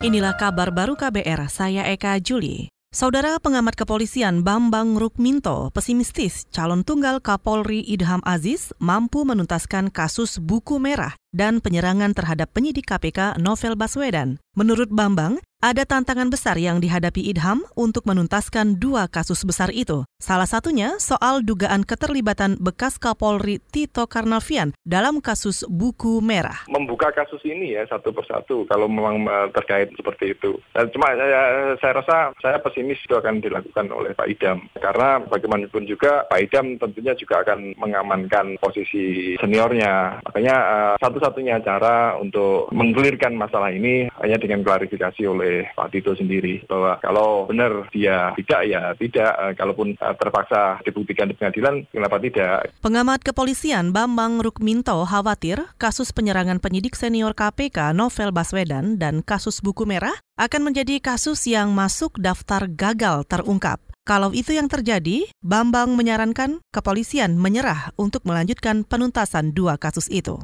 Inilah kabar baru KBR, saya Eka Juli. Saudara pengamat kepolisian Bambang Rukminto pesimistis calon tunggal Kapolri Idham Aziz mampu menuntaskan kasus buku merah dan penyerangan terhadap penyidik KPK Novel Baswedan. Menurut Bambang, ada tantangan besar yang dihadapi Idham untuk menuntaskan dua kasus besar itu. Salah satunya soal dugaan keterlibatan bekas Kapolri Tito Karnavian dalam kasus buku merah. Membuka kasus ini ya satu persatu kalau memang eh, terkait seperti itu. Dan cuma saya, saya rasa saya pesimis itu akan dilakukan oleh Pak Idam. Karena bagaimanapun juga Pak Idam tentunya juga akan mengamankan posisi seniornya. Makanya uh, satu-satunya cara untuk menggelirkan masalah ini hanya dengan klarifikasi oleh oleh Pak Tito sendiri bahwa kalau benar dia tidak ya tidak, uh, kalaupun uh, terpaksa dibuktikan di pengadilan kenapa tidak. Pengamat kepolisian Bambang Rukminto khawatir kasus penyerangan penyidik senior KPK Novel Baswedan dan kasus buku merah akan menjadi kasus yang masuk daftar gagal terungkap. Kalau itu yang terjadi, Bambang menyarankan kepolisian menyerah untuk melanjutkan penuntasan dua kasus itu.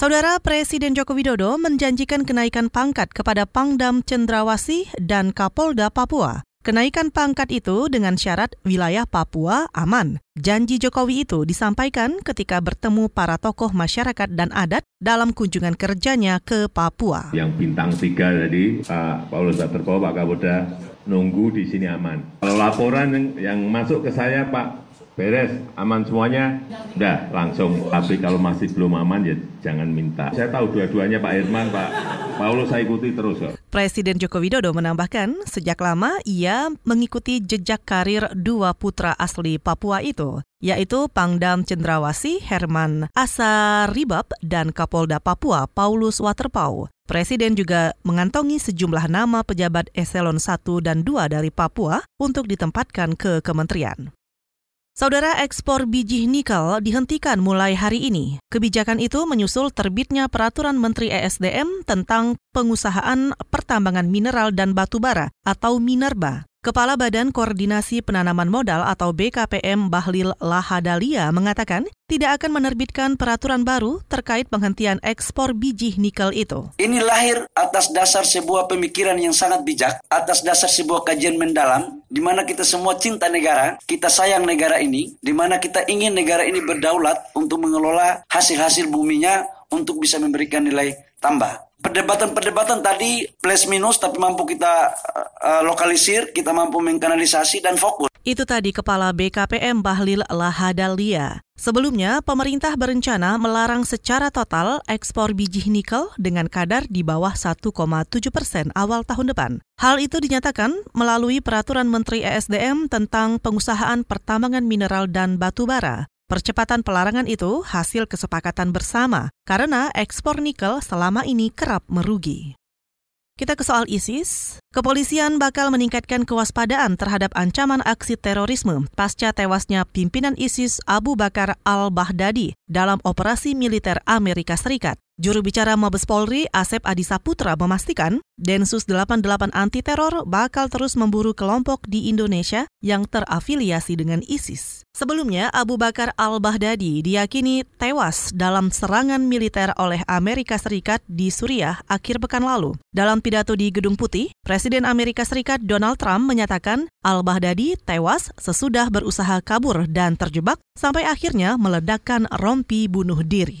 Saudara Presiden Joko Widodo menjanjikan kenaikan pangkat kepada Pangdam Cendrawasih dan Kapolda Papua. Kenaikan pangkat itu dengan syarat wilayah Papua aman. Janji Jokowi itu disampaikan ketika bertemu para tokoh masyarakat dan adat dalam kunjungan kerjanya ke Papua. Yang bintang tiga tadi, Pak Paulus Waterpo, Pak Kapolda, nunggu di sini aman. Kalau laporan yang, yang masuk ke saya, Pak beres, aman semuanya, udah langsung. Tapi kalau masih belum aman ya jangan minta. Saya tahu dua-duanya Pak Irman, Pak Paulus saya ikuti terus. Kok. Presiden Joko Widodo menambahkan, sejak lama ia mengikuti jejak karir dua putra asli Papua itu, yaitu Pangdam Cendrawasi Herman Asaribab dan Kapolda Papua Paulus Waterpau. Presiden juga mengantongi sejumlah nama pejabat eselon 1 dan 2 dari Papua untuk ditempatkan ke kementerian. Saudara ekspor biji nikel dihentikan mulai hari ini. Kebijakan itu menyusul terbitnya peraturan Menteri ESDM tentang pengusahaan pertambangan mineral dan batu bara atau Minerba. Kepala Badan Koordinasi Penanaman Modal atau BKPM Bahlil Lahadalia mengatakan tidak akan menerbitkan peraturan baru terkait penghentian ekspor biji nikel itu. Ini lahir atas dasar sebuah pemikiran yang sangat bijak, atas dasar sebuah kajian mendalam, di mana kita semua cinta negara, kita sayang negara ini, di mana kita ingin negara ini berdaulat untuk mengelola hasil-hasil buminya untuk bisa memberikan nilai tambah perdebatan-perdebatan tadi plus minus tapi mampu kita uh, lokalisir, kita mampu mengkanalisasi dan fokus. Itu tadi Kepala BKPM Bahlil Lahadalia. Sebelumnya, pemerintah berencana melarang secara total ekspor biji nikel dengan kadar di bawah 1,7 persen awal tahun depan. Hal itu dinyatakan melalui Peraturan Menteri ESDM tentang pengusahaan pertambangan mineral dan batu bara. Percepatan pelarangan itu hasil kesepakatan bersama karena ekspor nikel selama ini kerap merugi. Kita ke soal ISIS. Kepolisian bakal meningkatkan kewaspadaan terhadap ancaman aksi terorisme pasca tewasnya pimpinan ISIS Abu Bakar al-Baghdadi dalam operasi militer Amerika Serikat. Juru bicara Mabes Polri, Asep Adi Saputra, memastikan Densus 88 anti teror bakal terus memburu kelompok di Indonesia yang terafiliasi dengan ISIS. Sebelumnya, Abu Bakar al-Baghdadi diyakini tewas dalam serangan militer oleh Amerika Serikat di Suriah akhir pekan lalu. Dalam pidato di Gedung Putih, Presiden Amerika Serikat Donald Trump menyatakan al-Baghdadi tewas sesudah berusaha kabur dan terjebak sampai akhirnya meledakkan rompi bunuh diri.